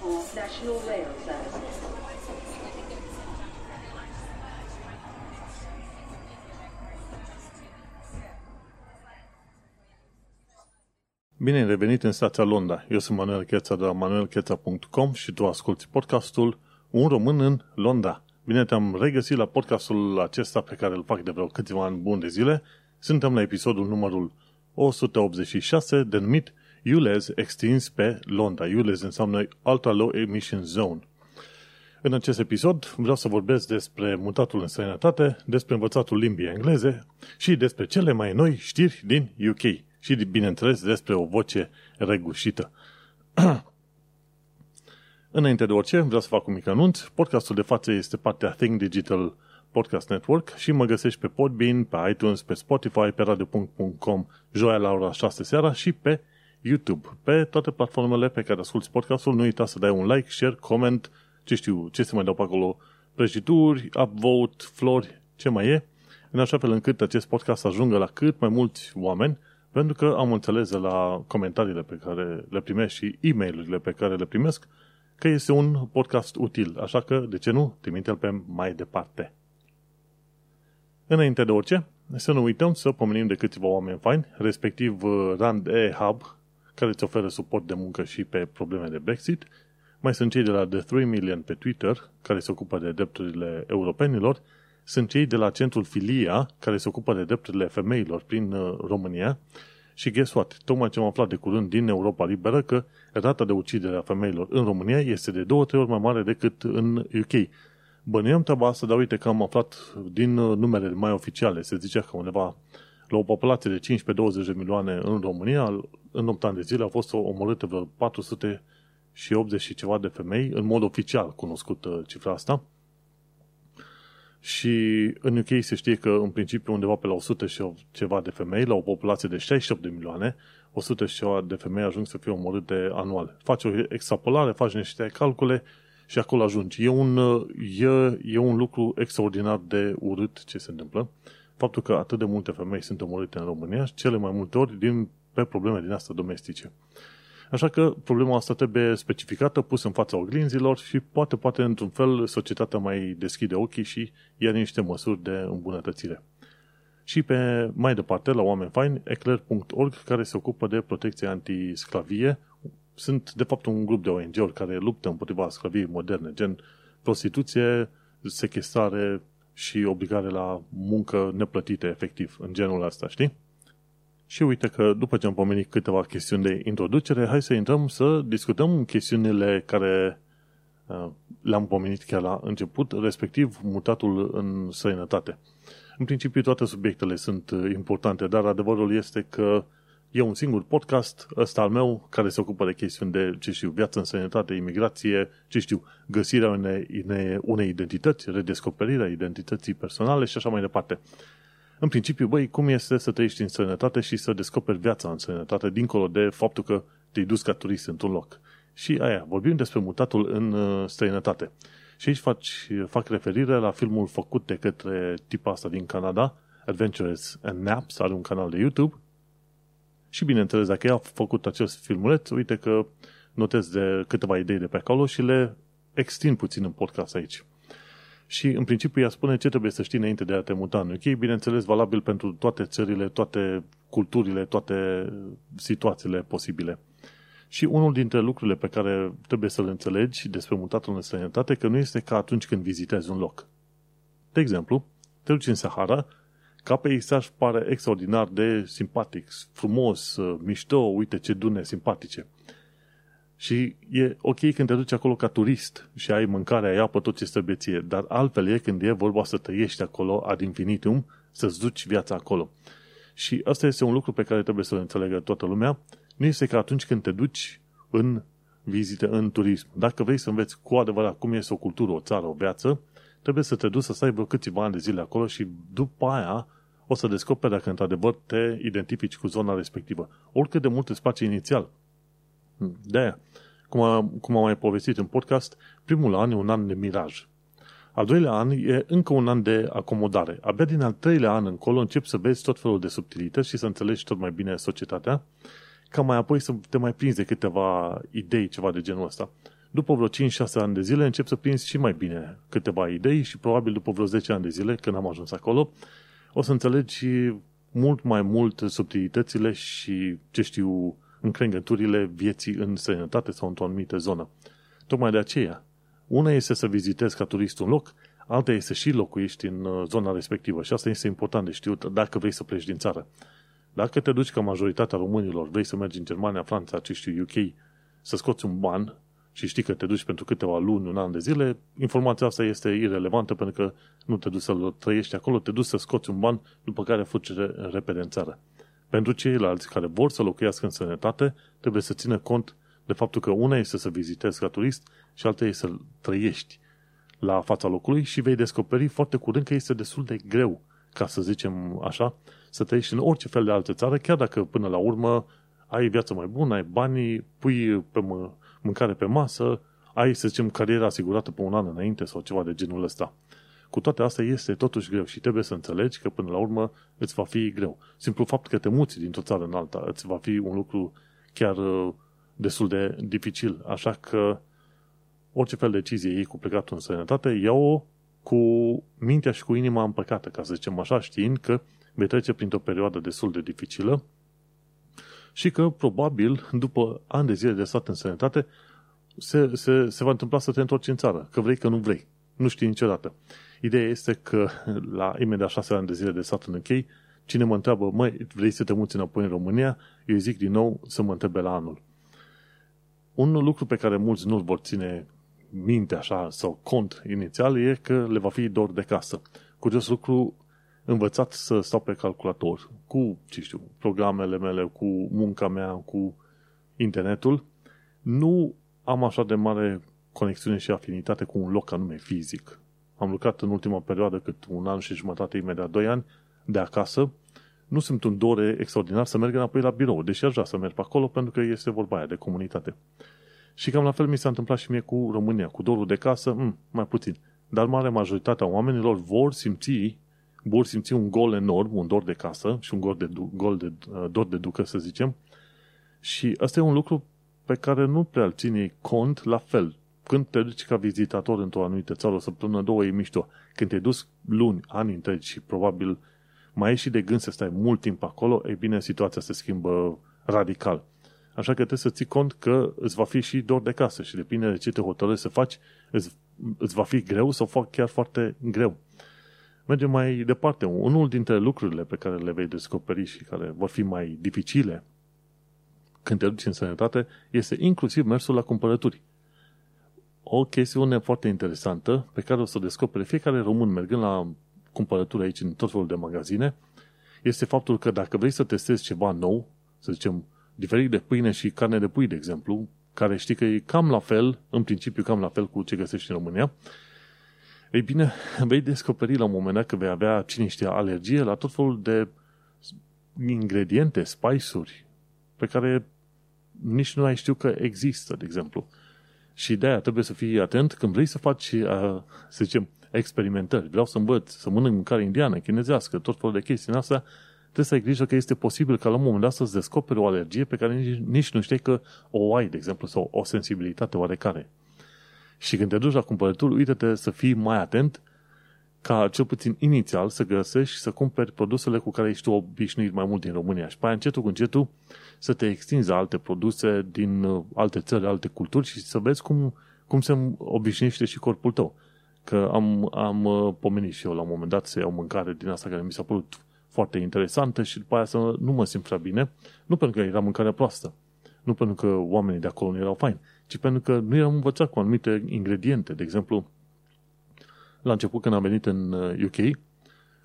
for National Rail Services. Bine ai revenit în stația Londra. Eu sunt Manuel Cheța de la manuelcheța.com și tu asculti podcastul Un român în Londra. Bine te-am regăsit la podcastul acesta pe care îl fac de vreo câțiva ani buni de zile. Suntem la episodul numărul 186 denumit ULEZ extins pe Londra. ULEZ înseamnă Ultra Low Emission Zone. În acest episod vreau să vorbesc despre mutatul în străinătate, despre învățatul limbii engleze și despre cele mai noi știri din UK și, bineînțeles, despre o voce regușită. Înainte de orice, vreau să fac un mic anunț. Podcastul de față este partea Think Digital Podcast Network și mă găsești pe Podbean, pe iTunes, pe Spotify, pe radio.com, joia la ora 6 seara și pe YouTube. Pe toate platformele pe care asculti podcastul, nu uita să dai un like, share, comment, ce știu, ce se mai dau pe acolo, prăjituri, upvote, flori, ce mai e, în așa fel încât acest podcast să ajungă la cât mai mulți oameni pentru că am înțeles de la comentariile pe care le primesc și e mail pe care le primesc că este un podcast util, așa că, de ce nu, trimite-l pe mai departe. Înainte de orice, să nu uităm să pomenim de câțiva oameni faini, respectiv uh, Rand E Hub, care îți oferă suport de muncă și pe probleme de Brexit, mai sunt cei de la The 3 Million pe Twitter, care se ocupă de drepturile europenilor, sunt cei de la centrul Filia, care se ocupă de drepturile femeilor prin uh, România și guess what? Tocmai ce am aflat de curând din Europa Liberă că rata de ucidere a femeilor în România este de două, trei ori mai mare decât în UK. Bănuiam treaba asta, dar uite că am aflat din uh, numerele mai oficiale. Se zicea că undeva la o populație de 15-20 de milioane în România, în 8 ani de zile au fost omorâte vreo 400 și 80 și ceva de femei, în mod oficial cunoscut uh, cifra asta. Și în UK se știe că în principiu undeva pe la 100 și ceva de femei, la o populație de 68 de milioane, 100 și ceva de femei ajung să fie omorâte anual. Faci o extrapolare, faci niște calcule și acolo ajungi. E un, e, e un lucru extraordinar de urât ce se întâmplă. Faptul că atât de multe femei sunt omorâte în România, cele mai multe ori din, pe probleme din astea domestice. Așa că problema asta trebuie specificată, pusă în fața oglinzilor și poate, poate într-un fel societatea mai deschide ochii și ia niște măsuri de îmbunătățire. Și pe mai departe, la oameni faini, eclair.org, care se ocupă de protecție antisclavie. Sunt, de fapt, un grup de ONG-uri care luptă împotriva sclaviei moderne, gen prostituție, sequestrare și obligare la muncă neplătită, efectiv, în genul ăsta, știi? Și uite că după ce am pomenit câteva chestiuni de introducere, hai să intrăm să discutăm chestiunile care uh, le-am pomenit chiar la început, respectiv mutatul în străinătate. În principiu toate subiectele sunt uh, importante, dar adevărul este că e un singur podcast, ăsta al meu, care se ocupă de chestiuni de, ce știu, viață în sănătate, imigrație, ce știu, găsirea unei, unei identități, redescoperirea identității personale și așa mai departe. În principiu, băi, cum este să trăiești în sănătate și să descoperi viața în sănătate, dincolo de faptul că te-ai dus ca turist într-un loc. Și aia, vorbim despre mutatul în uh, străinătate. Și aici fac, fac referire la filmul făcut de către tipa asta din Canada, Adventures and Naps, are un canal de YouTube. Și bineînțeles, dacă ea a făcut acest filmuleț, uite că notez de câteva idei de pe acolo și le extind puțin în podcast aici. Și în principiu ea spune ce trebuie să știi înainte de a te muta în UK, bineînțeles valabil pentru toate țările, toate culturile, toate situațiile posibile. Și unul dintre lucrurile pe care trebuie să le înțelegi despre mutatul în străinătate, că nu este ca atunci când vizitezi un loc. De exemplu, te duci în Sahara, ca peisaj pare extraordinar de simpatic, frumos, mișto, uite ce dune simpatice. Și e ok când te duci acolo ca turist și ai mâncare, ai apă, tot ce trebuie ție, dar altfel e când e vorba să trăiești acolo ad infinitum, să-ți duci viața acolo. Și asta este un lucru pe care trebuie să-l înțelegă toată lumea. Nu este ca atunci când te duci în vizite, în turism. Dacă vrei să înveți cu adevărat cum este o cultură, o țară, o viață, trebuie să te duci să stai vreo câțiva ani de zile acolo și după aia o să descoperi dacă într-adevăr te identifici cu zona respectivă. Oricât de mult îți place inițial. De aia, cum, am, cum am mai povestit în podcast, primul an e un an de miraj. Al doilea an e încă un an de acomodare. Abia din al treilea an încolo încep să vezi tot felul de subtilități și să înțelegi tot mai bine societatea, ca mai apoi să te mai prinzi de câteva idei, ceva de genul ăsta. După vreo 5-6 ani de zile încep să prinzi și mai bine câteva idei și probabil după vreo 10 ani de zile, când am ajuns acolo, o să înțelegi mult mai mult subtilitățile și, ce știu, încrengăturile vieții în sănătate sau într-o anumită zonă. Tocmai de aceea, una este să vizitezi ca turist un loc, alta este și locuiești în uh, zona respectivă și asta este important de știut dacă vrei să pleci din țară. Dacă te duci ca majoritatea românilor, vrei să mergi în Germania, Franța, ce știu, UK, să scoți un ban și știi că te duci pentru câteva luni, un an de zile, informația asta este irelevantă pentru că nu te duci să trăiești acolo, te duci să scoți un ban, după care fugi repede în țară. Pentru ceilalți care vor să locuiască în sănătate, trebuie să țină cont de faptul că una este să vizitezi ca turist și alta este să trăiești la fața locului și vei descoperi foarte curând că este destul de greu, ca să zicem așa, să trăiești în orice fel de altă țară, chiar dacă până la urmă ai viață mai bună, ai banii, pui pe mâncare pe masă, ai, să zicem, cariera asigurată pe un an înainte sau ceva de genul ăsta. Cu toate astea este totuși greu și trebuie să înțelegi că până la urmă îți va fi greu. Simplu fapt că te muți dintr-o țară în alta îți va fi un lucru chiar uh, destul de dificil. Așa că orice fel de decizie iei cu plecatul în sănătate, iau-o cu mintea și cu inima împăcată, ca să zicem așa, știind că vei trece printr-o perioadă destul de dificilă și că probabil după ani de zile de stat în sănătate se, se, se va întâmpla să te întorci în țară, că vrei, că nu vrei. Nu știi niciodată. Ideea este că la imediat șase ani de zile de stat în închei, cine mă întreabă, măi, vrei să te muți înapoi în România? Eu zic din nou să mă întrebe la anul. Un lucru pe care mulți nu-l vor ține minte așa sau cont inițial e că le va fi dor de casă. Curios lucru, învățat să stau pe calculator cu, ce știu, programele mele, cu munca mea, cu internetul, nu am așa de mare conexiune și afinitate cu un loc anume fizic. Am lucrat în ultima perioadă cât un an și jumătate, imediat doi ani, de acasă. Nu sunt un dore extraordinar să merg înapoi la birou, deși aș vrea să merg pe acolo pentru că este vorba aia de comunitate. Și cam la fel mi s-a întâmplat și mie cu România, cu dorul de casă, mm, mai puțin. Dar mare majoritatea oamenilor vor simți, vor simți un gol enorm, un dor de casă și un gol de, gol de uh, dor de ducă, să zicem. Și asta e un lucru pe care nu prea îl ține cont la fel. Când te duci ca vizitator într-o anumită țară, o săptămână, două, e mișto. Când te duci luni, ani întregi și probabil mai ești și de gând să stai mult timp acolo, e bine, situația se schimbă radical. Așa că trebuie să ții cont că îți va fi și dor de casă și depinde de ce te hotărăști să faci, îți, îți va fi greu sau fac chiar foarte greu. Mergem mai departe. Unul dintre lucrurile pe care le vei descoperi și care vor fi mai dificile când te duci în sănătate este inclusiv mersul la cumpărături. O chestiune foarte interesantă pe care o să o descopere fiecare român mergând la cumpărături aici în tot felul de magazine este faptul că dacă vrei să testezi ceva nou, să zicem diferit de pâine și carne de pui, de exemplu, care știi că e cam la fel, în principiu cam la fel cu ce găsești în România, ei bine, vei descoperi la un moment dat că vei avea, cine știe, alergie la tot felul de ingrediente, spice-uri, pe care nici nu ai știu că există, de exemplu. Și de aia trebuie să fii atent când vrei să faci, să zicem, experimentări. Vreau să învăț, să mănânc mâncare indiană, chinezească, tot felul de chestii în astea, trebuie să ai grijă că este posibil ca la un moment dat să-ți descoperi o alergie pe care nici, nici nu știi că o ai, de exemplu, sau o sensibilitate oarecare. Și când te duci la cumpărături, uite-te să fii mai atent ca cel puțin inițial să găsești și să cumperi produsele cu care ești tu obișnuit mai mult din România și pe aia încetul cu încetul să te extinzi alte produse din uh, alte țări, alte culturi și să vezi cum, cum se obișnuiește și corpul tău. Că am, am uh, pomenit și eu la un moment dat să iau mâncare din asta care mi s-a părut foarte interesantă și după aia să nu mă simt prea bine, nu pentru că era mâncare proastă, nu pentru că oamenii de acolo nu erau faini, ci pentru că nu eram învățat cu anumite ingrediente. De exemplu, la început când am venit în UK, uh,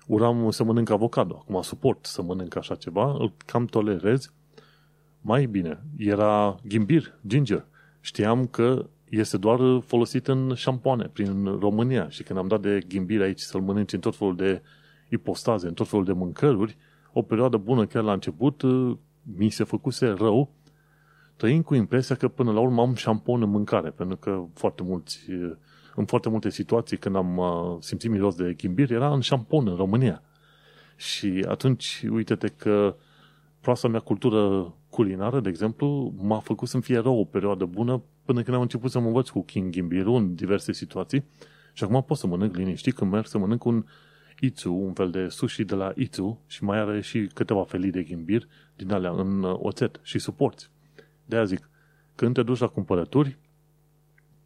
uram să mănânc avocado. Acum suport să mănânc așa ceva, îl cam tolerez. Mai bine, era ghimbir, ginger. Știam că este doar folosit în șampoane prin România și când am dat de ghimbir aici să-l mănânci în tot felul de ipostaze, în tot felul de mâncăruri, o perioadă bună chiar la început uh, mi se făcuse rău, trăind cu impresia că până la urmă am șampon în mâncare, pentru că foarte mulți, uh, în foarte multe situații când am uh, simțit miros de chimbir, era în șampon în România. Și atunci, uite-te că proasta mea cultură culinară, de exemplu, m-a făcut să-mi fie rău o perioadă bună până când am început să mă învăț cu King Gimbiru în diverse situații și acum pot să mănânc liniștit când merg să mănânc un Itsu, un fel de sushi de la Itsu și mai are și câteva felii de ghimbir din alea în uh, oțet și suporți. De aia zic, când te duci la cumpărături,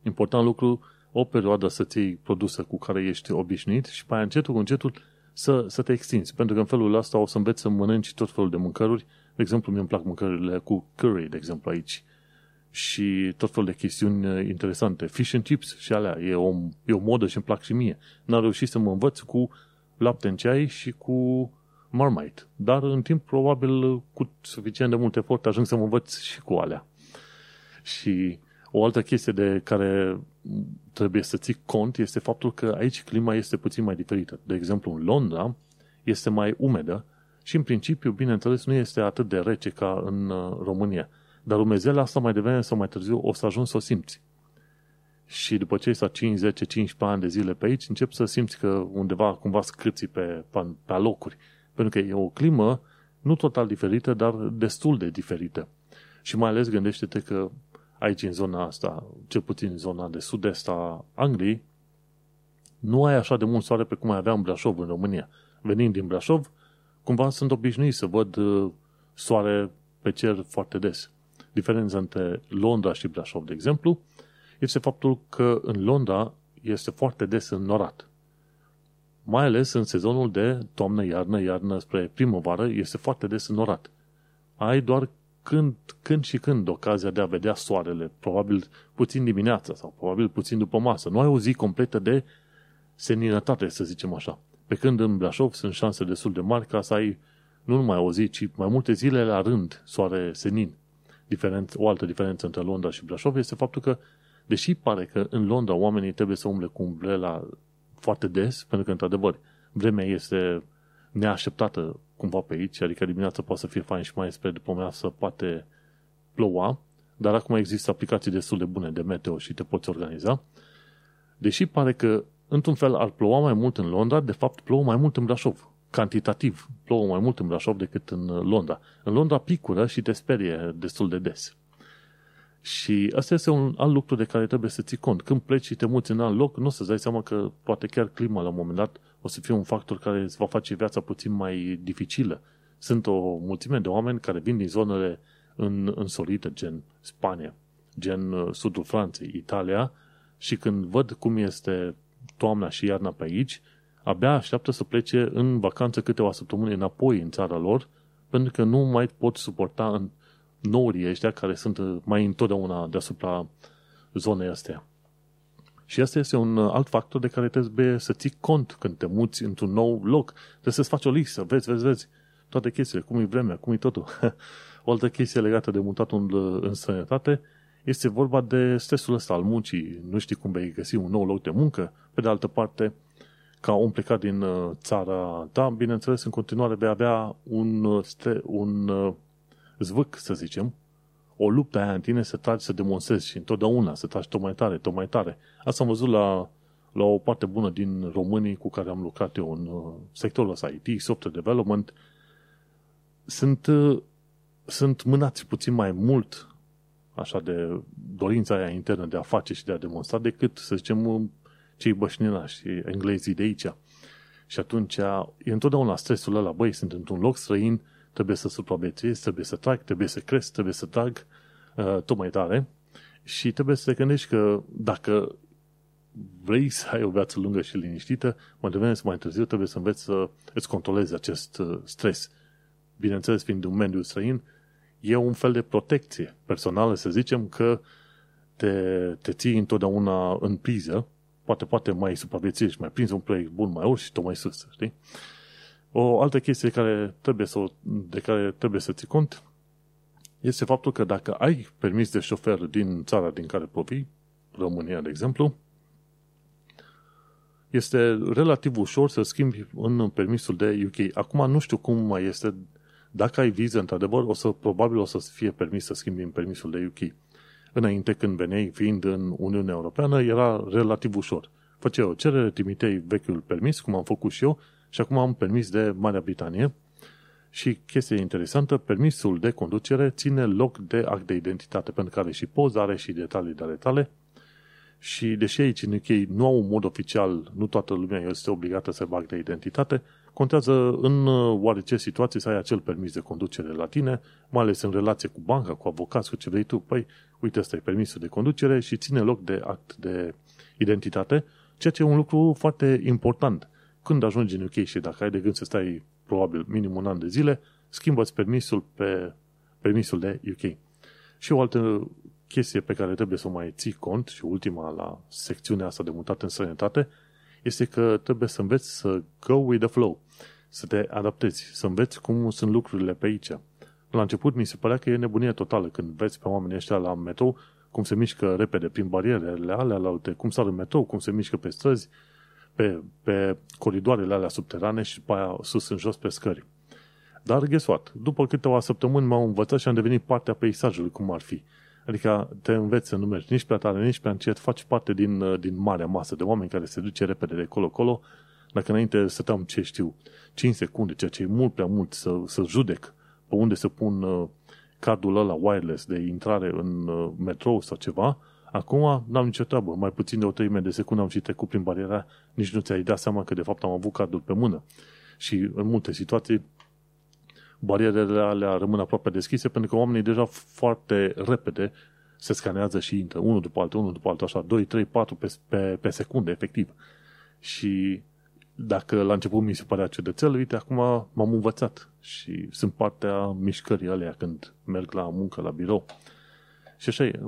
important lucru, o perioadă să-ți iei produse cu care ești obișnuit și pe aia încetul cu încetul să, să te extinzi. Pentru că în felul ăsta o să înveți să mănânci tot felul de mâncăruri. De exemplu, mi-mi plac mâncărurile cu curry, de exemplu, aici. Și tot felul de chestiuni uh, interesante. Fish and chips și alea. E o, e o modă și îmi plac și mie. N-am reușit să mă învăț cu lapte în ceai și cu Marmite. Dar în timp, probabil, cu suficient de mult efort, ajung să mă învăț și cu alea. Și o altă chestie de care trebuie să ții cont este faptul că aici clima este puțin mai diferită. De exemplu, în Londra este mai umedă și, în principiu, bineînțeles, nu este atât de rece ca în uh, România. Dar umezeala asta mai devreme sau mai târziu o să ajungi să o simți. Și după ce ai 5, 10, 15 ani de zile pe aici, încep să simți că undeva cumva scârții pe, pe, pe locuri. Pentru că e o climă nu total diferită, dar destul de diferită. Și mai ales gândește-te că aici în zona asta, cel puțin în zona de sud-est a Angliei, nu ai așa de mult soare pe cum ai avea în Brașov, în România. Venind din Brașov, cumva sunt obișnuit să văd uh, soare pe cer foarte des. Diferența între Londra și Brașov, de exemplu, este faptul că în Londra este foarte des înnorat. Mai ales în sezonul de toamnă-iarnă, iarnă spre primăvară, este foarte des înnorat. Ai doar când, când și când ocazia de a vedea soarele, probabil puțin dimineața sau probabil puțin după masă. Nu ai o zi completă de seninătate, să zicem așa. Pe când în Brașov sunt șanse destul de mari ca să ai nu numai o zi, ci mai multe zile la rând soare senin. Diferent, o altă diferență între Londra și Brașov este faptul că, deși pare că în Londra oamenii trebuie să umble cu umbrela foarte des, pentru că, într-adevăr, vremea este neașteptată cumva pe aici, adică dimineața poate să fie fain și mai spre după masă poate ploua, dar acum există aplicații destul de bune de meteo și te poți organiza. Deși pare că într-un fel ar ploua mai mult în Londra, de fapt plouă mai mult în Brașov. Cantitativ plouă mai mult în Brașov decât în Londra. În Londra picură și te sperie destul de des. Și asta este un alt lucru de care trebuie să ții cont. Când pleci și te muți în alt loc, nu o să-ți dai seama că poate chiar clima la un moment dat o să fie un factor care îți va face viața puțin mai dificilă. Sunt o mulțime de oameni care vin din zonele în, însolite, gen Spania, gen uh, sudul Franței, Italia, și când văd cum este toamna și iarna pe aici, abia așteaptă să plece în vacanță câteva săptămâni înapoi în țara lor, pentru că nu mai pot suporta în nourii ăștia care sunt uh, mai întotdeauna deasupra zonei astea. Și asta este un uh, alt factor de care trebuie să ții cont când te muți într-un nou loc. Trebuie să-ți faci o listă, vezi, vezi, vezi toate chestiile, cum e vremea, cum e totul. o altă chestie legată de mutatul uh, în străinătate este vorba de stresul ăsta al muncii. Nu știi cum vei găsi un nou loc de muncă. Pe de altă parte, ca om plecat din țara ta, bineînțeles, în continuare vei avea un, un zvâc, să zicem, o luptă aia în tine să tragi, să demonstrezi și întotdeauna să tragi tot mai tare, tot mai tare. Asta am văzut la, la o parte bună din românii cu care am lucrat eu în uh, sectorul ăsta IT, software development. Sunt, uh, sunt mânați puțin mai mult așa de dorința aia internă de a face și de a demonstra decât, să zicem, cei bășninași, englezii de aici. Și atunci e întotdeauna stresul ăla, băi, sunt într-un loc străin, trebuie să supraviețuiesc, trebuie să trag, trebuie să cresc, trebuie să trag uh, tot mai tare și trebuie să te gândești că dacă vrei să ai o viață lungă și liniștită, mai devreme sau mai târziu trebuie să înveți să îți controlezi acest uh, stres. Bineînțeles, fiind un mediu străin, e un fel de protecție personală, să zicem, că te, te ții întotdeauna în priză, poate, poate mai supraviețuiești, mai prinzi un proiect bun, mai urci și tot mai sus, știi? O altă chestie care trebuie să, de care trebuie să ții cont este faptul că dacă ai permis de șofer din țara din care provii, România, de exemplu, este relativ ușor să schimbi în permisul de UK. Acum nu știu cum mai este, dacă ai viză, într-adevăr, o să, probabil o să fie permis să schimbi în permisul de UK. Înainte, când veneai fiind în Uniunea Europeană, era relativ ușor. Făceai o cerere, trimiteai vechiul permis, cum am făcut și eu, și acum am permis de Marea Britanie Și chestia interesantă, permisul de conducere ține loc de act de identitate, pentru care și poza are și detalii de ale tale. Și deși aici în UK nu au un mod oficial, nu toată lumea este obligată să aibă act de identitate, contează în oarece situații să ai acel permis de conducere la tine, mai ales în relație cu banca, cu avocați, cu ce vrei tu. Păi, uite, ăsta e permisul de conducere și ține loc de act de identitate, ceea ce e un lucru foarte important. Când ajungi în UK și dacă ai de gând să stai probabil minim un an de zile, schimbă-ți permisul pe permisul de UK. Și o altă chestie pe care trebuie să o mai ții cont și ultima la secțiunea asta de mutat în sănătate este că trebuie să înveți să go with the flow, să te adaptezi, să înveți cum sunt lucrurile pe aici. La început mi se părea că e nebunie totală când vezi pe oamenii ăștia la metrou cum se mișcă repede prin barierele alea, la alte, cum sar în metrou, cum se mișcă pe străzi, pe, pe coridoarele alea subterane și pe aia sus în jos pe scări. Dar, guess what? După câteva săptămâni m-au învățat și am devenit partea peisajului, cum ar fi. Adică te înveți să nu mergi nici prea tare, nici prea încet, faci parte din, din marea masă de oameni care se duce repede de colo-colo. Dacă înainte stăteam, ce știu, 5 secunde, ceea ce e mult prea mult să, să judec pe unde să pun uh, cardul ăla wireless de intrare în uh, metrou sau ceva, acum n-am nicio treabă. Mai puțin de o treime de secundă am și trecut prin bariera, nici nu ți-ai dat seama că de fapt am avut cardul pe mână. Și în multe situații barierele alea rămân aproape deschise pentru că oamenii deja foarte repede se scanează și intră, unul după altul, unul după altul, așa, 2, 3, 4 pe, pe, pe secunde, efectiv. Și dacă la început mi se părea ciudățel, uite, acum m-am învățat și sunt partea mișcării alea când merg la muncă, la birou. Și așa e,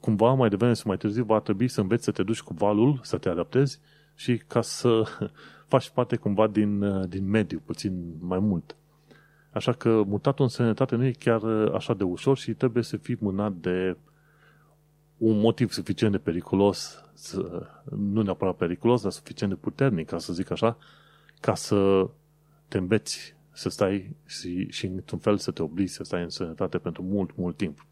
cumva mai devreme sau mai târziu va trebui să înveți să te duci cu valul, să te adaptezi și ca să faci parte cumva din, din mediu, puțin mai mult. Așa că mutatul în sănătate nu e chiar așa de ușor și trebuie să fii mânat de un motiv suficient de periculos, nu neapărat periculos, dar suficient de puternic, ca să zic așa, ca să te înveți să stai și, și într-un fel să te obligi să stai în sănătate pentru mult, mult timp.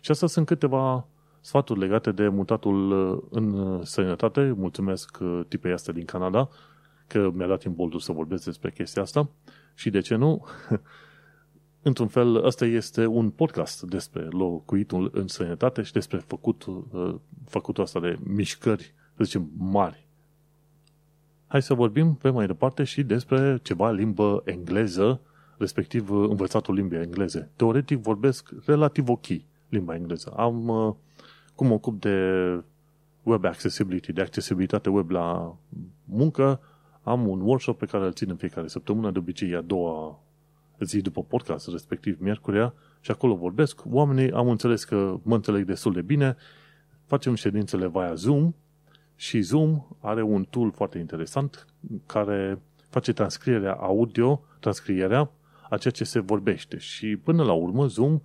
Și astea sunt câteva sfaturi legate de mutatul uh, în uh, sănătate. Mulțumesc uh, tipei astea din Canada că mi-a dat imboldul să vorbesc despre chestia asta și de ce nu, într-un fel, ăsta este un podcast despre locuitul în sănătate și despre făcutul, făcutul asta de mișcări, să zicem, mari. Hai să vorbim pe mai departe și despre ceva limbă engleză, respectiv învățatul limbii engleze. Teoretic vorbesc relativ ok limba engleză. Am, cum mă ocup de web accessibility, de accesibilitate web la muncă, am un workshop pe care îl țin în fiecare săptămână, de obicei a doua zi după podcast, respectiv miercurea, și acolo vorbesc. Oamenii am înțeles că mă înțeleg destul de bine, facem ședințele via Zoom și Zoom are un tool foarte interesant care face transcrierea audio, transcrierea a ceea ce se vorbește. Și până la urmă Zoom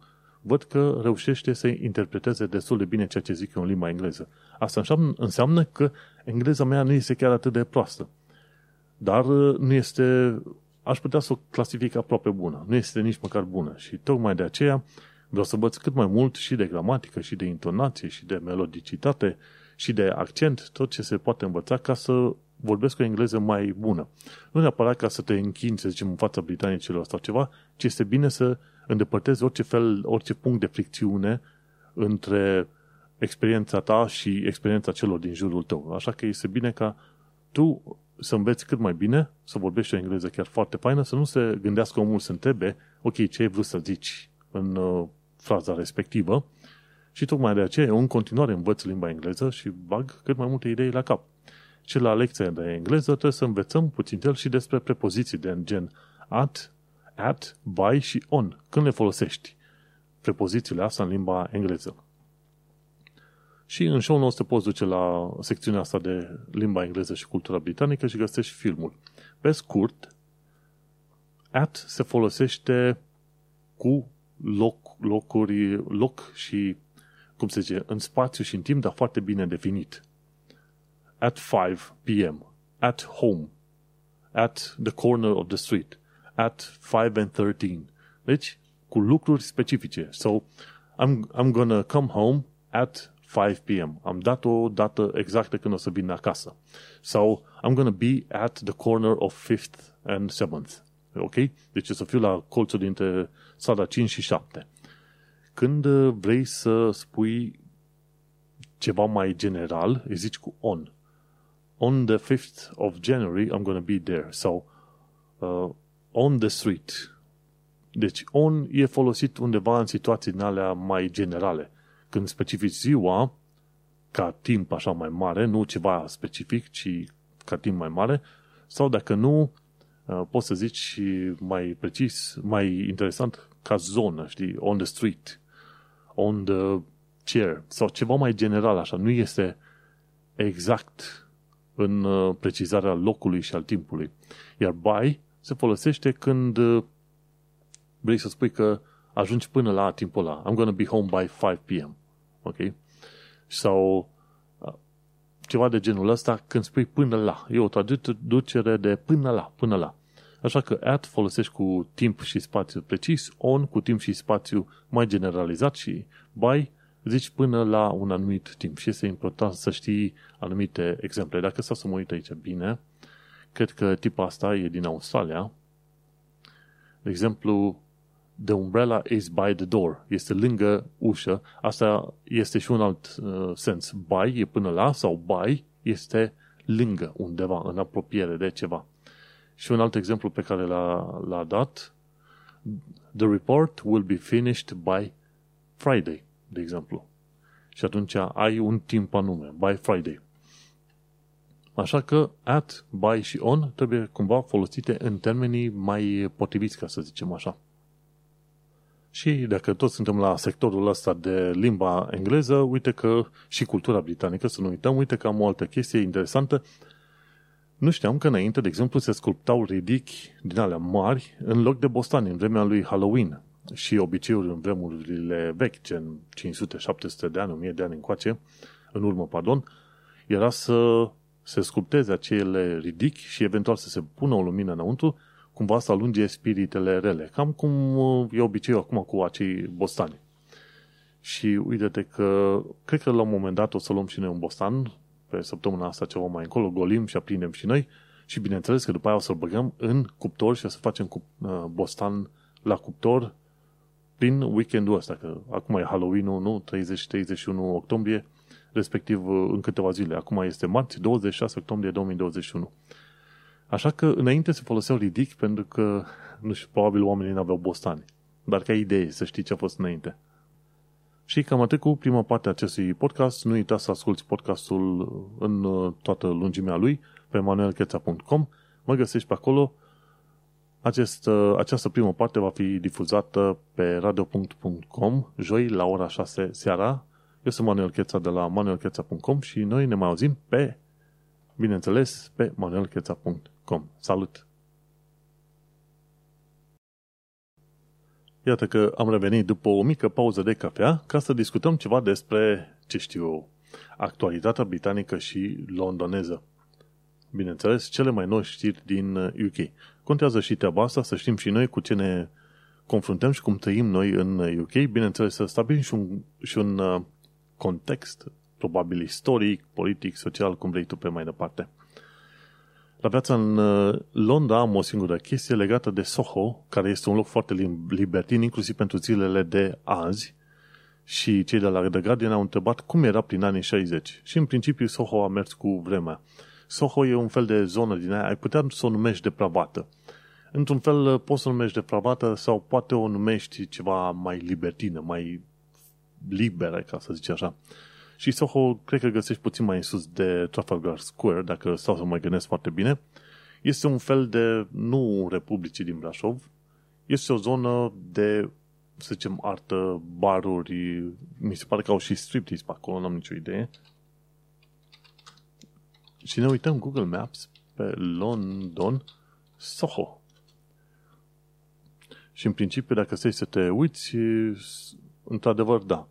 văd că reușește să interpreteze destul de bine ceea ce zic eu în limba engleză. Asta înseamnă, înseamnă că engleza mea nu este chiar atât de proastă. Dar uh, nu este, aș putea să o clasific aproape bună. Nu este nici măcar bună. Și tocmai de aceea vreau să învăț cât mai mult și de gramatică, și de intonație, și de melodicitate, și de accent, tot ce se poate învăța ca să vorbesc o engleză mai bună. Nu neapărat ca să te închinți, să zicem, în fața britanicilor sau ceva, ci este bine să îndepărtezi orice fel, orice punct de fricțiune între experiența ta și experiența celor din jurul tău. Așa că este bine ca tu să înveți cât mai bine, să vorbești o engleză chiar foarte faină, să nu se gândească omul să întrebe, ok, ce ai vrut să zici în uh, fraza respectivă și tocmai de aceea eu în continuare învăț limba engleză și bag cât mai multe idei la cap. Și la lecția de engleză trebuie să învățăm puțin el și despre prepoziții de gen at, at, by și on. Când le folosești? Prepozițiile astea în limba engleză. Și în show nostru poți duce la secțiunea asta de limba engleză și cultura britanică și găsești filmul. Pe scurt, at se folosește cu loc, locuri, loc și, cum se zice, în spațiu și în timp, dar foarte bine definit. At 5 p.m. At home. At the corner of the street. At 5 and 13. Deci, cu lucruri specifice. So, I'm, I'm gonna come home at 5 p.m. Am dat o dată exactă când o să vin acasă. Sau I'm gonna be at the corner of 5th and 7th. ok? Deci o să fiu la colțul dintre strada 5 și 7. Când uh, vrei să spui ceva mai general, îi zici cu on. On the 5th of January, I'm gonna be there. Sau uh, on the street. Deci on e folosit undeva în situații din alea mai generale. Când specifici ziua, ca timp așa mai mare, nu ceva specific, ci ca timp mai mare, sau dacă nu, uh, poți să zici mai precis, mai interesant, ca zonă, știi, on the street, on the chair, sau ceva mai general așa, nu este exact în uh, precizarea locului și al timpului. Iar by se folosește când uh, vrei să spui că ajungi până la timpul ăla. I'm gonna be home by 5 p.m. Ok? Sau uh, ceva de genul ăsta când spui până la. E o traducere de până la, până la. Așa că at folosești cu timp și spațiu precis, on cu timp și spațiu mai generalizat și by zici până la un anumit timp. Și este important să știi anumite exemple. Dacă stau să mă uit aici bine, cred că tipul asta e din Australia. De exemplu, The umbrella is by the door. Este lângă ușă. Asta este și un alt uh, sens. By e până la sau by este lângă undeva, în apropiere de ceva. Și un alt exemplu pe care l-a, l-a dat, the report will be finished by Friday, de exemplu. Și atunci ai un timp anume, by Friday. Așa că at, by și on trebuie cumva folosite în termenii mai potriviți, ca să zicem așa. Și dacă toți suntem la sectorul ăsta de limba engleză, uite că și cultura britanică, să nu uităm, uite că am o altă chestie interesantă. Nu știam că înainte, de exemplu, se sculptau ridichi din alea mari în loc de bostani în vremea lui Halloween. Și obiceiuri în vremurile vechi, gen 500-700 de ani, 1000 de ani încoace, în urmă, pardon, era să se sculpteze acele ridichi și eventual să se pună o lumină înăuntru cumva să alunge spiritele rele. Cam cum uh, e obiceiul acum cu acei bostani. Și uite-te că cred că la un moment dat o să luăm și noi un bostan, pe săptămâna asta ceva mai încolo, golim și aprindem și noi și bineînțeles că după aia o să-l băgăm în cuptor și o să facem cu, uh, bostan la cuptor prin weekendul ăsta, că acum e Halloween-ul, nu? 30-31 octombrie, respectiv uh, în câteva zile. Acum este marți, 26 octombrie 2021. Așa că înainte se foloseau ridic pentru că, nu știu, probabil oamenii nu aveau bostani. Dar ca idee, să știi ce a fost înainte. Și cam atât cu prima parte a acestui podcast. Nu uita să asculti podcastul în uh, toată lungimea lui pe manuelcheța.com. Mă găsești pe acolo. Acest, uh, această primă parte va fi difuzată pe radio.com joi la ora 6 seara. Eu sunt Manuel Cheța de la manuelcheța.com și noi ne mai auzim pe, bineînțeles, pe manuelcheța.com com. Salut! Iată că am revenit după o mică pauză de cafea ca să discutăm ceva despre, ce știu actualitatea britanică și londoneză. Bineînțeles, cele mai noi știri din UK. Contează și treaba asta, să știm și noi cu ce ne confruntăm și cum trăim noi în UK. Bineînțeles, să stabilim și un, și un uh, context, probabil istoric, politic, social, cum vrei tu pe mai departe. La viața în uh, Londra am o singură chestie legată de Soho, care este un loc foarte libertin, inclusiv pentru zilele de azi. Și cei de la The Guardian au întrebat cum era prin anii 60. Și în principiu Soho a mers cu vremea. Soho e un fel de zonă din aia, ai putea să o numești depravată. Într-un fel uh, poți să o numești depravată sau poate o numești ceva mai libertină, mai liberă, ca să zici așa. Și Soho, cred că găsești puțin mai în sus de Trafalgar Square, dacă stau să mă gândesc foarte bine. Este un fel de, nu Republicii din Brașov, este o zonă de, să zicem, artă, baruri, mi se pare că au și striptease pe acolo, n-am nicio idee. Și ne uităm Google Maps pe London, Soho. Și în principiu, dacă stai să te uiți, într-adevăr, da.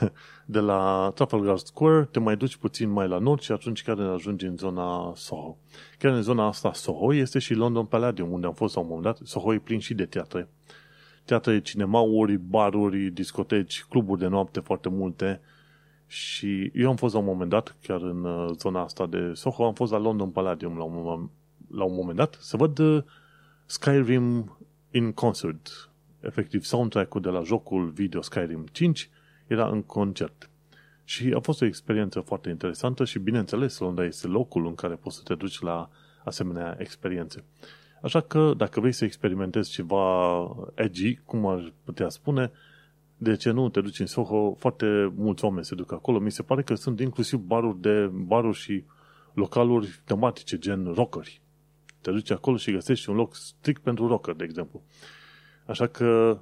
de la Trafalgar Square te mai duci puțin mai la nord și atunci chiar ajungi în zona Soho. Chiar în zona asta Soho este și London Palladium, unde am fost la un moment dat. Soho e plin și de teatre. Teatre, cinemauri, baruri, discoteci, cluburi de noapte foarte multe. Și eu am fost la un moment dat, chiar în uh, zona asta de Soho, am fost la London Palladium la un, la un moment dat, să văd uh, Skyrim in Concert, efectiv soundtrack-ul de la jocul video Skyrim 5, era în concert. Și a fost o experiență foarte interesantă și, bineînțeles, Londra este locul în care poți să te duci la asemenea experiențe. Așa că, dacă vrei să experimentezi ceva edgy, cum ar putea spune, de ce nu te duci în Soho? Foarte mulți oameni se duc acolo. Mi se pare că sunt inclusiv baruri, de, baruri și localuri tematice, gen rockeri. Te duci acolo și găsești un loc strict pentru rocker, de exemplu. Așa că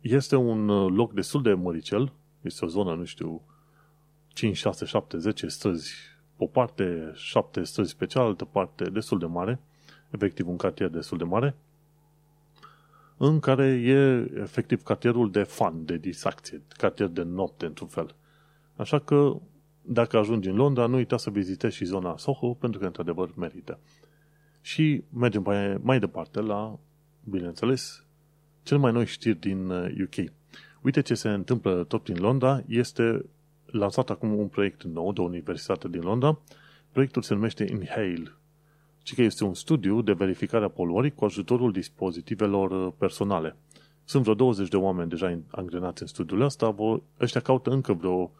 este un loc destul de măricel, este o zonă, nu știu, 5, 6, 7, 10 străzi o parte, 7 străzi pe cealaltă parte, destul de mare, efectiv un cartier destul de mare, în care e efectiv cartierul de fan, de distracție, cartier de noapte, într-un fel. Așa că, dacă ajungi în Londra, nu uita să vizitezi și zona Soho, pentru că, într-adevăr, merită. Și mergem mai, mai departe la, bineînțeles, cel mai noi știri din UK. Uh, Uite ce se întâmplă tot din Londra, este lansat acum un proiect nou de o universitate din Londra. Proiectul se numește Inhale, ci că este un studiu de verificare a poluării cu ajutorul dispozitivelor uh, personale. Sunt vreo 20 de oameni deja angrenați în studiul ăsta, ăștia caută încă vreo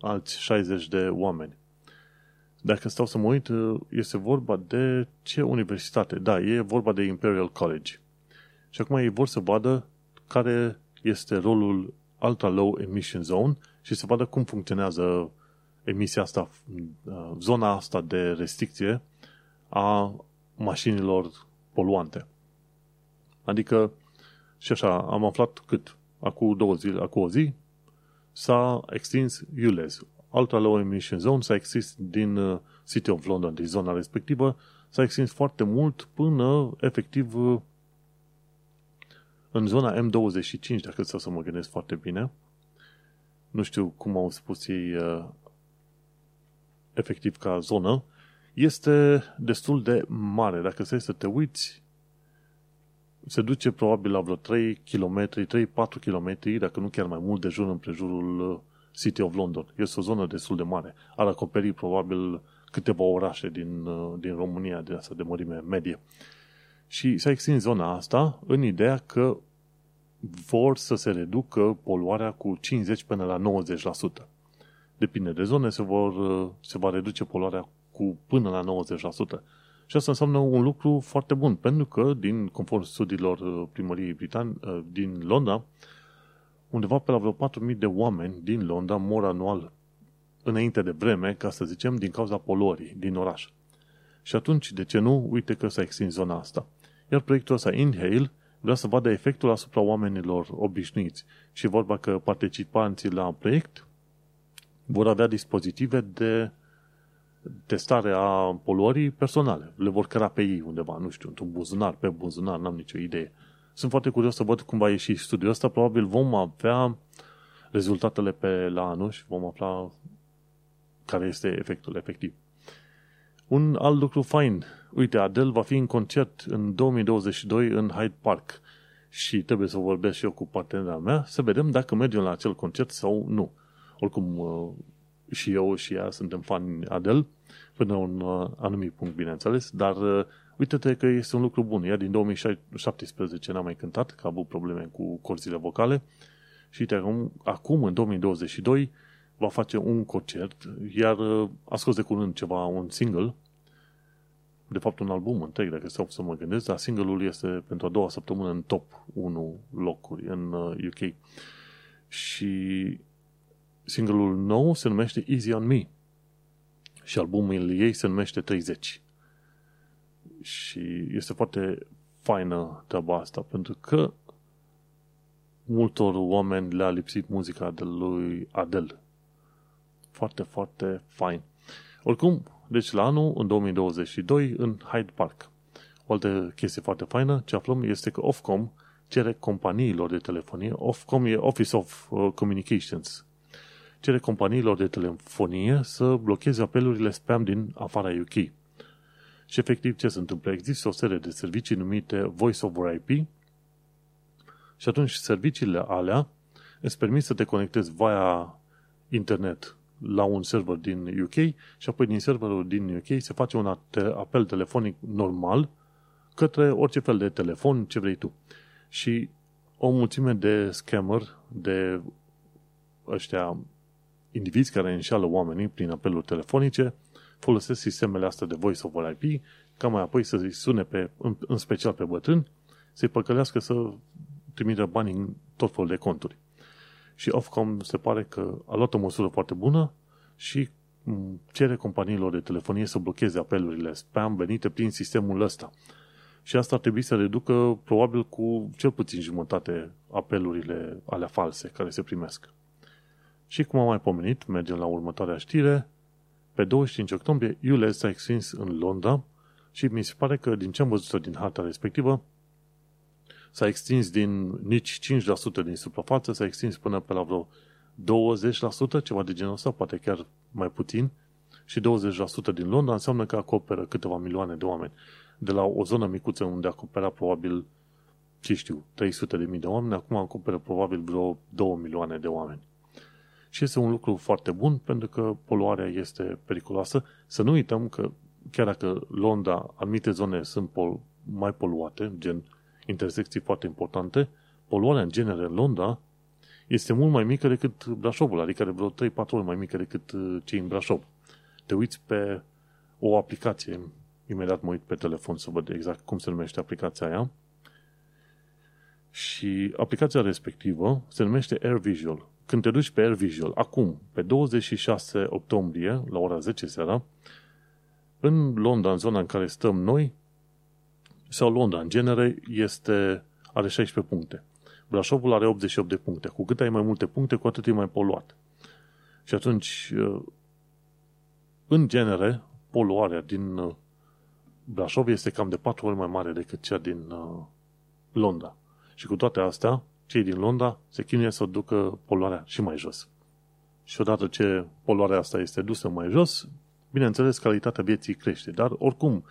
alți 60 de oameni. Dacă stau să mă uit, uh, este vorba de ce universitate? Da, e vorba de Imperial College. Și acum ei vor să vadă care este rolul Ultra Low Emission Zone și să vadă cum funcționează emisia asta, uh, zona asta de restricție a mașinilor poluante. Adică, și așa, am aflat cât? Acum două zile, acum o zi, s-a extins ULEZ. Ultra Low Emission Zone s-a extins din uh, City of London, din zona respectivă, s-a extins foarte mult până, efectiv, uh, în zona M25, dacă să mă gândesc foarte bine, nu știu cum au spus ei uh, efectiv ca zonă, este destul de mare. Dacă să să te uiți, se duce probabil la vreo 3 km, 3-4 km, dacă nu chiar mai mult de jur împrejurul uh, City of London. Este o zonă destul de mare. Ar acoperi probabil câteva orașe din, uh, din România de asta de mărime medie. Și s-a extins zona asta în ideea că vor să se reducă poluarea cu 50 până la 90%. Depinde de zone, se, vor, se va reduce poluarea cu până la 90%. Și asta înseamnă un lucru foarte bun, pentru că, din conform studiilor uh, primăriei Britan, uh, din Londra, undeva pe la vreo 4.000 de oameni din Londra mor anual înainte de vreme, ca să zicem, din cauza poluării din oraș. Și atunci, de ce nu? Uite că s-a extins zona asta. Iar proiectul ăsta Inhale vrea să vadă efectul asupra oamenilor obișnuiți și vorba că participanții la proiect vor avea dispozitive de testare a poluării personale. Le vor căra pe ei undeva, nu știu, într-un buzunar, pe buzunar, n-am nicio idee. Sunt foarte curios să văd cum va ieși studiul ăsta. Probabil vom avea rezultatele pe la anul și vom afla care este efectul efectiv. Un alt lucru fain uite, Adele va fi în concert în 2022 în Hyde Park și trebuie să vorbesc și eu cu partenera mea să vedem dacă mergem la acel concert sau nu. Oricum, uh, și eu și ea suntem fani Adele, până un uh, anumit punct, bineînțeles, dar uh, uite-te că este un lucru bun. Ea din 2017 n-a mai cântat, că a avut probleme cu corzile vocale și uite, acum, acum, în 2022, va face un concert, iar a scos de curând ceva, un single, de fapt un album întreg, dacă stau să mă gândesc, dar single-ul este pentru a doua săptămână în top 1 locuri în UK. Uh, și single-ul nou se numește Easy on Me și albumul ei se numește 30. Și este foarte faină treaba asta, pentru că multor oameni le-a lipsit muzica de lui Adele. Foarte, foarte fain. Oricum, deci la anul, în 2022, în Hyde Park. O altă chestie foarte faină, ce aflăm, este că Ofcom cere companiilor de telefonie, Ofcom e Office of uh, Communications, cere companiilor de telefonie să blocheze apelurile spam din afara UK. Și efectiv ce se întâmplă? Există o serie de servicii numite Voice over IP și atunci serviciile alea îți permit să te conectezi via internet la un server din UK și apoi din serverul din UK se face un apel telefonic normal către orice fel de telefon, ce vrei tu. Și o mulțime de scammer, de ăștia indivizi care înșeală oamenii prin apeluri telefonice, folosesc sistemele astea de voice over IP, ca mai apoi să-i sune pe, în, în special pe bătrâni, să-i păcălească să trimită bani în tot felul de conturi. Și Ofcom se pare că a luat o măsură foarte bună și cere companiilor de telefonie să blocheze apelurile spam venite prin sistemul ăsta. Și asta ar trebui să reducă probabil cu cel puțin jumătate apelurile alea false care se primesc. Și cum am mai pomenit, mergem la următoarea știre. Pe 25 octombrie, ULEZ s-a extins în Londra și mi se pare că din ce am văzut din harta respectivă, s-a extins din nici 5% din suprafață, s-a extins până pe la vreo 20%, ceva de genul ăsta, poate chiar mai puțin, și 20% din Londra înseamnă că acoperă câteva milioane de oameni. De la o zonă micuță unde acopera probabil, ce știu, 300 de mii de oameni, acum acoperă probabil vreo 2 milioane de oameni. Și este un lucru foarte bun pentru că poluarea este periculoasă. Să nu uităm că chiar dacă Londra, anumite zone sunt pol- mai poluate, gen intersecții foarte importante, poluarea în genere în Londra este mult mai mică decât Brașovul, adică de vreo 3-4 ori mai mică decât uh, cei în Brașov. Te uiți pe o aplicație, imediat mă uit pe telefon să văd exact cum se numește aplicația aia, și aplicația respectivă se numește Air Visual. Când te duci pe Air Visual, acum, pe 26 octombrie, la ora 10 seara, în Londra, în zona în care stăm noi, sau Londra, în genere, este, are 16 puncte. Brașovul are 88 de puncte. Cu cât ai mai multe puncte, cu atât e mai poluat. Și atunci, uh, în genere, poluarea din uh, Brașov este cam de 4 ori mai mare decât cea din uh, Londra. Și cu toate astea, cei din Londra se chinuie să ducă poluarea și mai jos. Și odată ce poluarea asta este dusă mai jos, bineînțeles, calitatea vieții crește. Dar, oricum,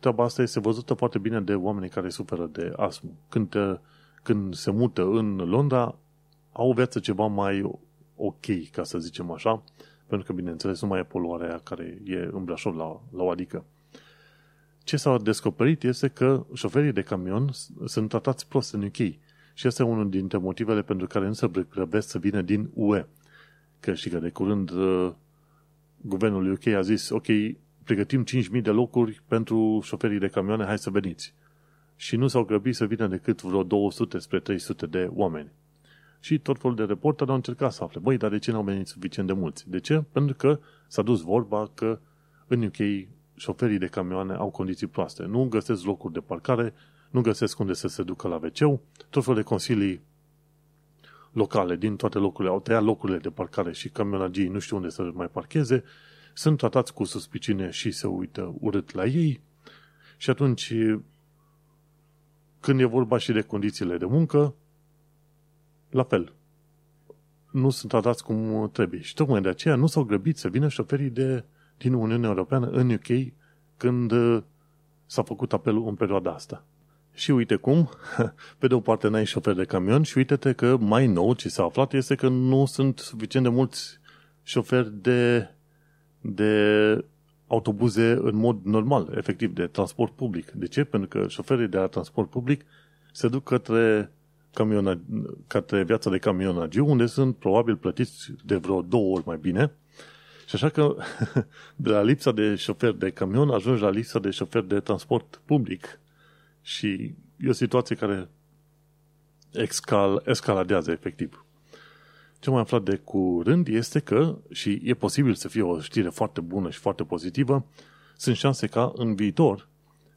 treaba asta este văzută foarte bine de oamenii care suferă de astmă. Când, te, când se mută în Londra, au o viață ceva mai ok, ca să zicem așa, pentru că, bineînțeles, nu mai e poluarea aia care e în Brașov la, la o adică. Ce s-a descoperit este că șoferii de camion sunt tratați prost în UK. Și asta e unul dintre motivele pentru care nu se grăbesc să vină din UE. Că știi că de curând uh, guvernul UK a zis, ok, pregătim 5.000 de locuri pentru șoferii de camioane, hai să veniți. Și nu s-au grăbit să vină decât vreo 200 spre 300 de oameni. Și tot felul de reporteri au încercat să afle, băi, dar de ce n-au venit suficient de mulți? De ce? Pentru că s-a dus vorba că în UK șoferii de camioane au condiții proaste. Nu găsesc locuri de parcare, nu găsesc unde să se ducă la wc tot felul de consilii locale din toate locurile au tăiat locurile de parcare și camionagii nu știu unde să mai parcheze, sunt tratați cu suspiciune și se uită urât la ei și atunci când e vorba și de condițiile de muncă, la fel. Nu sunt tratați cum trebuie. Și tocmai de aceea nu s-au grăbit să vină șoferii de, din Uniunea Europeană în UK când s-a făcut apelul în perioada asta. Și uite cum, pe de o parte n-ai șofer de camion și uite-te că mai nou ce s-a aflat este că nu sunt suficient de mulți șoferi de, de autobuze în mod normal, efectiv, de transport public. De ce? Pentru că șoferii de la transport public se duc către, camiona, către viața de camionagiu, unde sunt probabil plătiți de vreo două ori mai bine. Și așa că de la lipsa de șofer de camion ajungi la lipsa de șofer de transport public. Și e o situație care escal, escaladează efectiv. Ce am aflat de curând este că, și e posibil să fie o știre foarte bună și foarte pozitivă, sunt șanse ca în viitor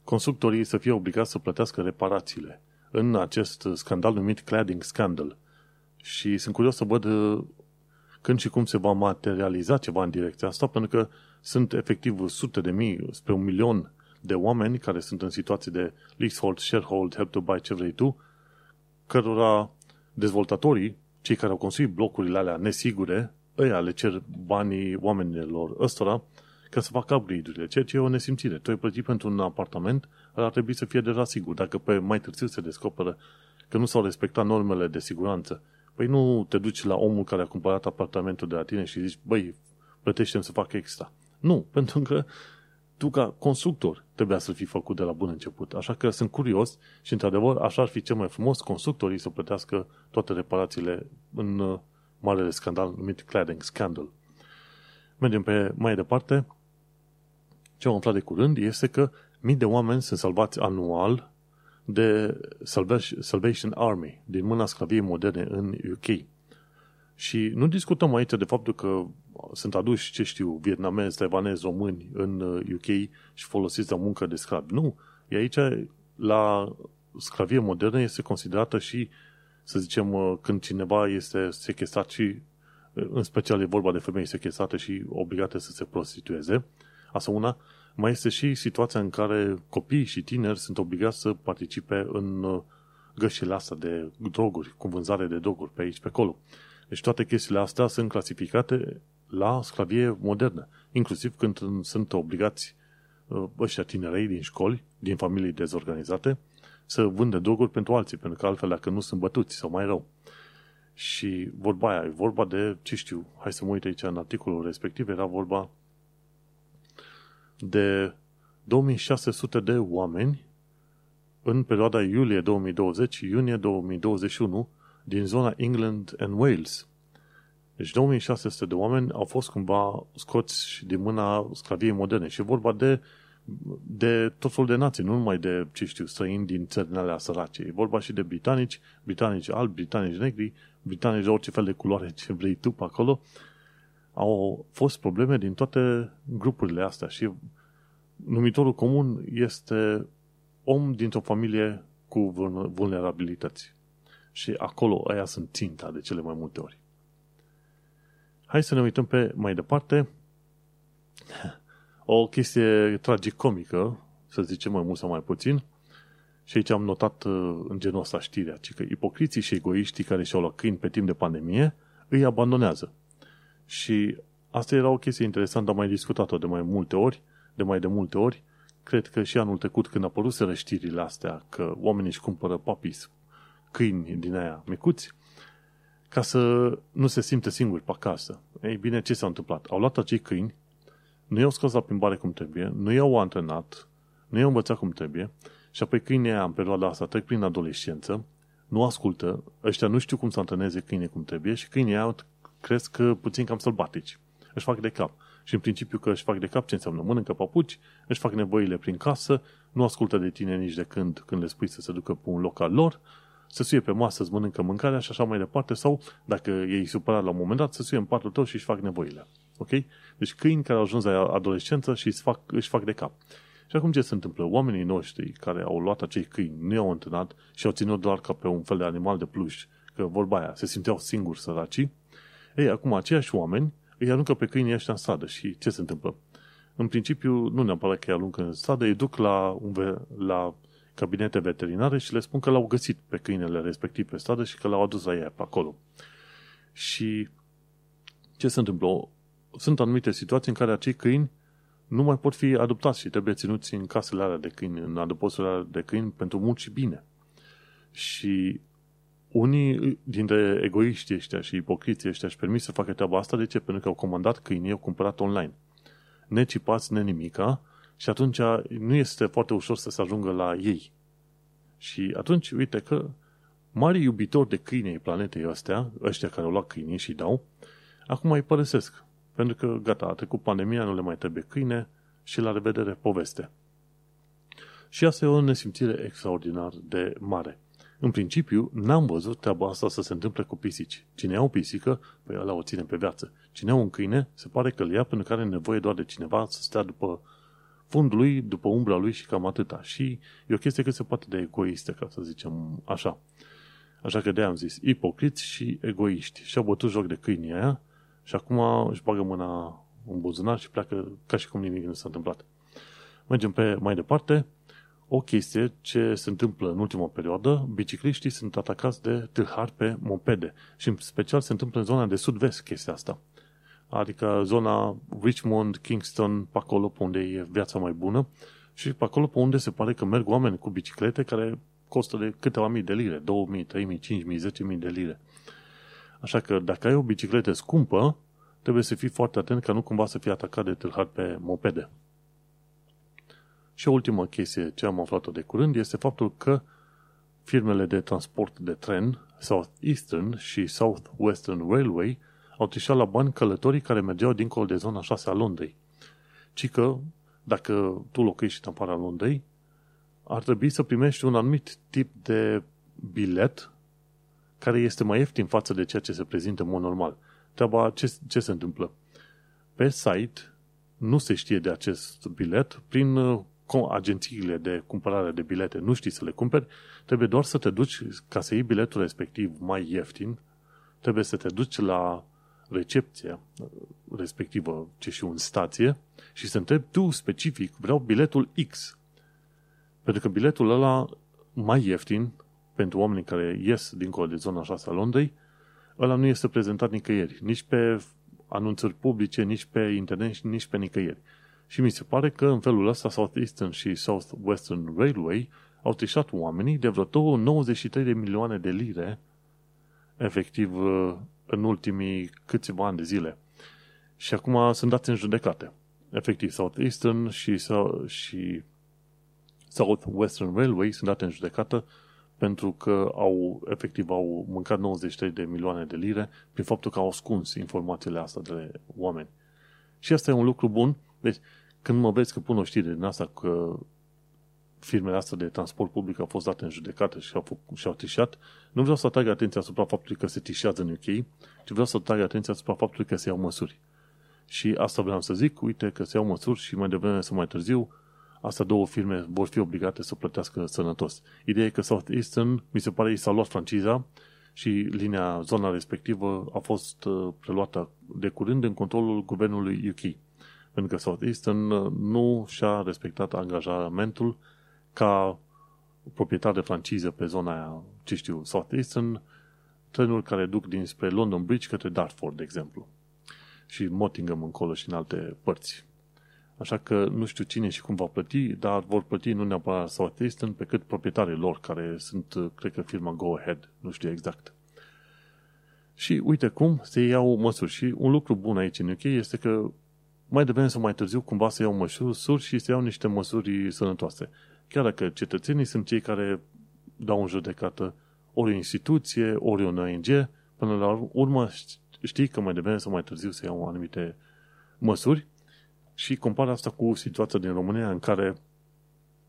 constructorii să fie obligați să plătească reparațiile în acest scandal numit cladding scandal. Și sunt curios să văd uh, când și cum se va materializa ceva în direcția asta, pentru că sunt efectiv sute de mii, spre un milion de oameni care sunt în situații de leasehold, sharehold, help to buy, ce vrei tu, cărora dezvoltatorii, cei care au construit blocurile alea nesigure, ăia le cer banii oamenilor ăstora ca să facă upgrade-urile, ceea ce e o nesimțire. Tu ai plătit pentru un apartament, ar trebui să fie deja sigur. Dacă pe mai târziu se descoperă că nu s-au respectat normele de siguranță, păi nu te duci la omul care a cumpărat apartamentul de la tine și zici, băi, plătește să facă extra. Nu, pentru că tu ca constructor trebuia să fii făcut de la bun început. Așa că sunt curios și, într-adevăr, așa ar fi cel mai frumos constructorii să plătească toate reparațiile în uh, marele scandal numit cladding scandal. Mergem pe mai departe. Ce am aflat de curând este că mii de oameni sunt salvați anual de Salvation Army din mâna sclaviei moderne în UK. Și nu discutăm aici de faptul că sunt aduși, ce știu, vietnamezi, taiwanezi, români în UK uh, și folosiți la muncă de sclavi. Nu. E aici, la sclavie modernă, este considerată și, să zicem, uh, când cineva este sequestrat și, uh, în special e vorba de femei sequestrate și obligate să se prostitueze, asta una, mai este și situația în care copiii și tineri sunt obligați să participe în gășile astea de droguri, cu vânzare de droguri pe aici, pe acolo. Deci toate chestiile astea sunt clasificate la sclavie modernă, inclusiv când sunt obligați uh, ăștia tinerei din școli, din familii dezorganizate, să vândă droguri pentru alții, pentru că altfel dacă nu sunt bătuți sau mai rău. Și vorba aia, e vorba de, ce știu, hai să mă uit aici în articolul respectiv, era vorba de 2600 de oameni în perioada iulie 2020-iunie 2021 din zona England and Wales. Deci 2600 de oameni au fost cumva scoți din mâna sclaviei moderne și vorba de, de tot felul de nații, nu numai de, ce știu, străini din țările alea sărace. E vorba și de britanici, britanici albi, britanici negri, britanici de orice fel de culoare ce vrei tu pe acolo. Au fost probleme din toate grupurile astea și numitorul comun este om dintr-o familie cu vulnerabilități. Și acolo aia sunt ținta de cele mai multe ori. Hai să ne uităm pe mai departe. O chestie tragicomică, să zicem mai mult sau mai puțin, și aici am notat uh, în genul ăsta știrea, ci că ipocriții și egoiștii care și-au luat câini pe timp de pandemie îi abandonează. Și asta era o chestie interesantă, am mai discutat-o de mai multe ori, de mai de multe ori. Cred că și anul trecut, când apăruseră știrile astea, că oamenii își cumpără papis, câini din aia micuți, ca să nu se simte singuri pe acasă. Ei bine, ce s-a întâmplat? Au luat acei câini, nu i-au scos la plimbare cum trebuie, nu i-au antrenat, nu i-au învățat cum trebuie și apoi câinii aia în perioada asta trec prin adolescență, nu ascultă, ăștia nu știu cum să antreneze câine cum trebuie și câinii aia cresc puțin cam sălbatici. Își fac de cap. Și în principiu că își fac de cap ce înseamnă? Mănâncă papuci, își fac nevoile prin casă, nu ascultă de tine nici de când, când le spui să se ducă pe un loc al lor, să suie pe masă, să mănâncă mâncarea și așa mai departe, sau dacă ei supărat la un moment dat, să suie în patul tău și își fac nevoile. Ok? Deci câini care au ajuns la adolescență și își fac, își fac de cap. Și acum ce se întâmplă? Oamenii noștri care au luat acei câini, nu i-au întâlnat și au ținut doar ca pe un fel de animal de pluș, că vorba aia, se simțeau singuri săracii, ei, acum aceiași oameni îi aruncă pe câinii ăștia în stradă și ce se întâmplă? În principiu, nu neapărat că îi aruncă în stradă, îi duc la, un, la cabinete veterinare și le spun că l-au găsit pe câinele respectiv pe stradă și că l-au adus la ei pe acolo. Și ce se întâmplă? Sunt anumite situații în care acei câini nu mai pot fi adoptați și trebuie ținuți în casele alea de câini, în adăposturile de câini pentru mult și bine. Și unii dintre egoiștii ăștia și ipocriții ăștia își permis să facă treaba asta. De ce? Pentru că au comandat câinii, au cumpărat online. Necipați, nenimica, și atunci nu este foarte ușor să se ajungă la ei. Și atunci, uite că mari iubitori de câini ai planetei astea, ăștia care au luat câinii și dau, acum îi părăsesc. Pentru că, gata, a trecut pandemia, nu le mai trebuie câine și la revedere poveste. Și asta e o nesimțire extraordinar de mare. În principiu, n-am văzut treaba asta să se întâmple cu pisici. Cine ia o pisică, păi ăla o ține pe viață. Cine ia un câine, se pare că îl ia pentru că are nevoie doar de cineva să stea după fundul lui, după umbra lui și cam atâta. Și e o chestie cât se poate de egoistă, ca să zicem așa. Așa că de am zis, ipocriți și egoiști. Și-au bătut joc de câinii aia și acum își bagă mâna în buzunar și pleacă ca și cum nimic nu s-a întâmplat. Mergem pe mai departe. O chestie ce se întâmplă în ultima perioadă, bicicliștii sunt atacați de tâlhari pe mopede și în special se întâmplă în zona de sud-vest chestia asta adică zona Richmond, Kingston, pe acolo pe unde e viața mai bună și pe acolo pe unde se pare că merg oameni cu biciclete care costă de câteva mii de lire, 2000, 3000, 5000, 10000 de lire. Așa că dacă ai o bicicletă scumpă, trebuie să fii foarte atent ca nu cumva să fii atacat de tâlhari pe mopede. Și o ultimă chestie ce am aflat-o de curând este faptul că firmele de transport de tren Southeastern și Southwestern Railway au trișat la bani călătorii care mergeau dincolo de zona 6 a Londrei. Ci că dacă tu locuiești în afara Londrei, ar trebui să primești un anumit tip de bilet care este mai ieftin față de ceea ce se prezintă în mod normal. Treaba, ce, ce se întâmplă? Pe site nu se știe de acest bilet prin uh, agențiile de cumpărare de bilete. Nu știi să le cumperi, trebuie doar să te duci, ca să iei biletul respectiv mai ieftin, trebuie să te duci la recepția respectivă, ce și un stație, și să întrebi tu specific, vreau biletul X. Pentru că biletul ăla mai ieftin, pentru oamenii care ies dincolo de zona 6 a Londrei, ăla nu este prezentat nicăieri, nici pe anunțuri publice, nici pe internet, nici pe nicăieri. Și mi se pare că în felul ăsta Southeastern și Southwestern Railway au trișat oamenii de vreo 93 de milioane de lire efectiv în ultimii câțiva ani de zile. Și acum sunt dați în judecate. Efectiv, Southeastern și, și Southwestern Railway sunt date în judecată pentru că au, efectiv, au mâncat 93 de milioane de lire prin faptul că au ascuns informațiile astea de oameni. Și asta e un lucru bun. Deci, când mă vezi că pun o știre din asta că firmele astea de transport public au fost date în judecată și au, și au tișat, nu vreau să atrag atenția asupra faptului că se tișează în UK, ci vreau să atrag atenția asupra faptului că se iau măsuri. Și asta vreau să zic, uite că se iau măsuri și mai devreme sau mai târziu, astea două firme vor fi obligate să plătească sănătos. Ideea e că Southeastern, mi se pare, i s-a luat franciza și linia, zona respectivă a fost uh, preluată de curând în controlul guvernului UK. Pentru că Southeastern uh, nu și-a respectat angajamentul ca proprietar de franciză pe zona aia, ce știu, Southeastern, trenuri care duc dinspre London Bridge către Dartford, de exemplu. Și Mottingham încolo și în alte părți. Așa că nu știu cine și cum va plăti, dar vor plăti nu neapărat Southeastern, pe cât proprietarii lor, care sunt, cred că, firma Go Ahead, nu știu exact. Și uite cum se iau măsuri. Și un lucru bun aici în UK este că mai devreme sau mai târziu cumva se iau măsuri și se iau niște măsuri sănătoase. Chiar dacă cetățenii sunt cei care dau în judecată ori o instituție, ori un ONG, până la urmă știi că mai devreme sau mai târziu se iau anumite măsuri și compar asta cu situația din România în care,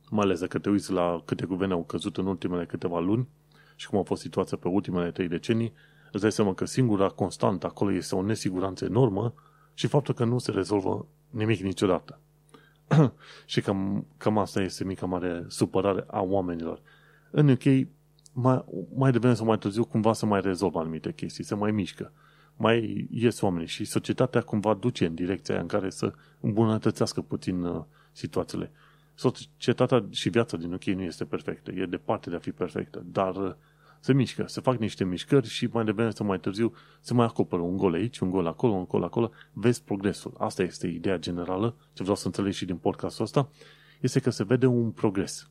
mai ales dacă te uiți la câte guverne au căzut în ultimele câteva luni și cum a fost situația pe ultimele trei decenii, îți dai seama că singura constantă acolo este o nesiguranță enormă și faptul că nu se rezolvă nimic niciodată. și cam, cam asta este mica mare supărare a oamenilor. În UK, mai, mai devreme sau mai târziu, cumva se mai rezolvă anumite chestii, se mai mișcă. Mai ies oamenii și societatea cumva duce în direcția în care să îmbunătățească puțin uh, situațiile. Societatea și viața din UK nu este perfectă, e departe de a fi perfectă, dar uh, se mișcă, se fac niște mișcări și mai devreme sau mai târziu se mai acoperă un gol aici, un gol acolo, un gol acolo, vezi progresul. Asta este ideea generală, ce vreau să înțelegi și din podcastul ăsta, este că se vede un progres.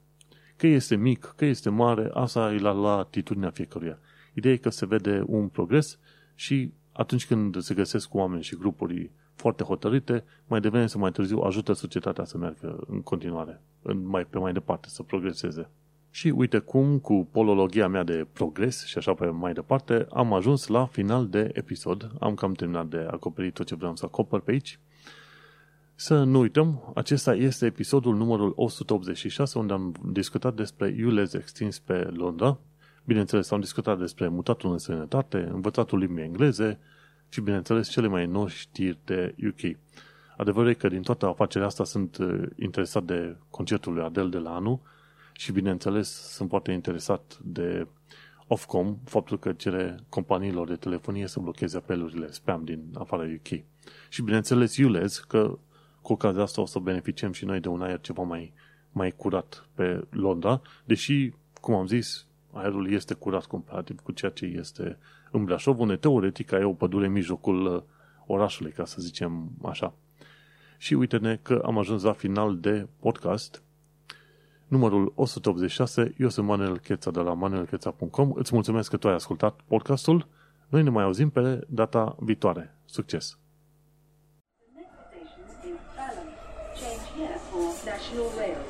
Că este mic, că este mare, asta e la, la atitudinea fiecăruia. Ideea e că se vede un progres și atunci când se găsesc cu oameni și grupuri foarte hotărâte, mai devreme sau mai târziu ajută societatea să meargă în continuare, în mai, pe mai departe, să progreseze. Și uite cum, cu polologia mea de progres și așa pe mai departe, am ajuns la final de episod. Am cam terminat de acoperit tot ce vreau să acopăr pe aici. Să nu uităm, acesta este episodul numărul 186, unde am discutat despre ULEZ extins pe Londra. Bineînțeles, am discutat despre mutatul în sănătate, învățatul limbii engleze și, bineînțeles, cele mai noi știri de UK. Adevărul e că din toată afacerea asta sunt uh, interesat de concertul lui Adele de la anul, și bineînțeles sunt foarte interesat de Ofcom, faptul că cere companiilor de telefonie să blocheze apelurile spam din afara UK. Și bineînțeles ULEZ, că cu ocazia asta o să beneficiem și noi de un aer ceva mai, mai curat pe Londra, deși, cum am zis, aerul este curat comparativ cu ceea ce este în Brașov, unde teoretic ai o pădure în mijlocul uh, orașului, ca să zicem așa. Și uite-ne că am ajuns la final de podcast numărul 186. Eu sunt Manuel Cheța de la manuelcheța.com. Îți mulțumesc că tu ai ascultat podcastul. Noi ne mai auzim pe data viitoare. Succes! The next station is Balham. Change here. for National Rail Services.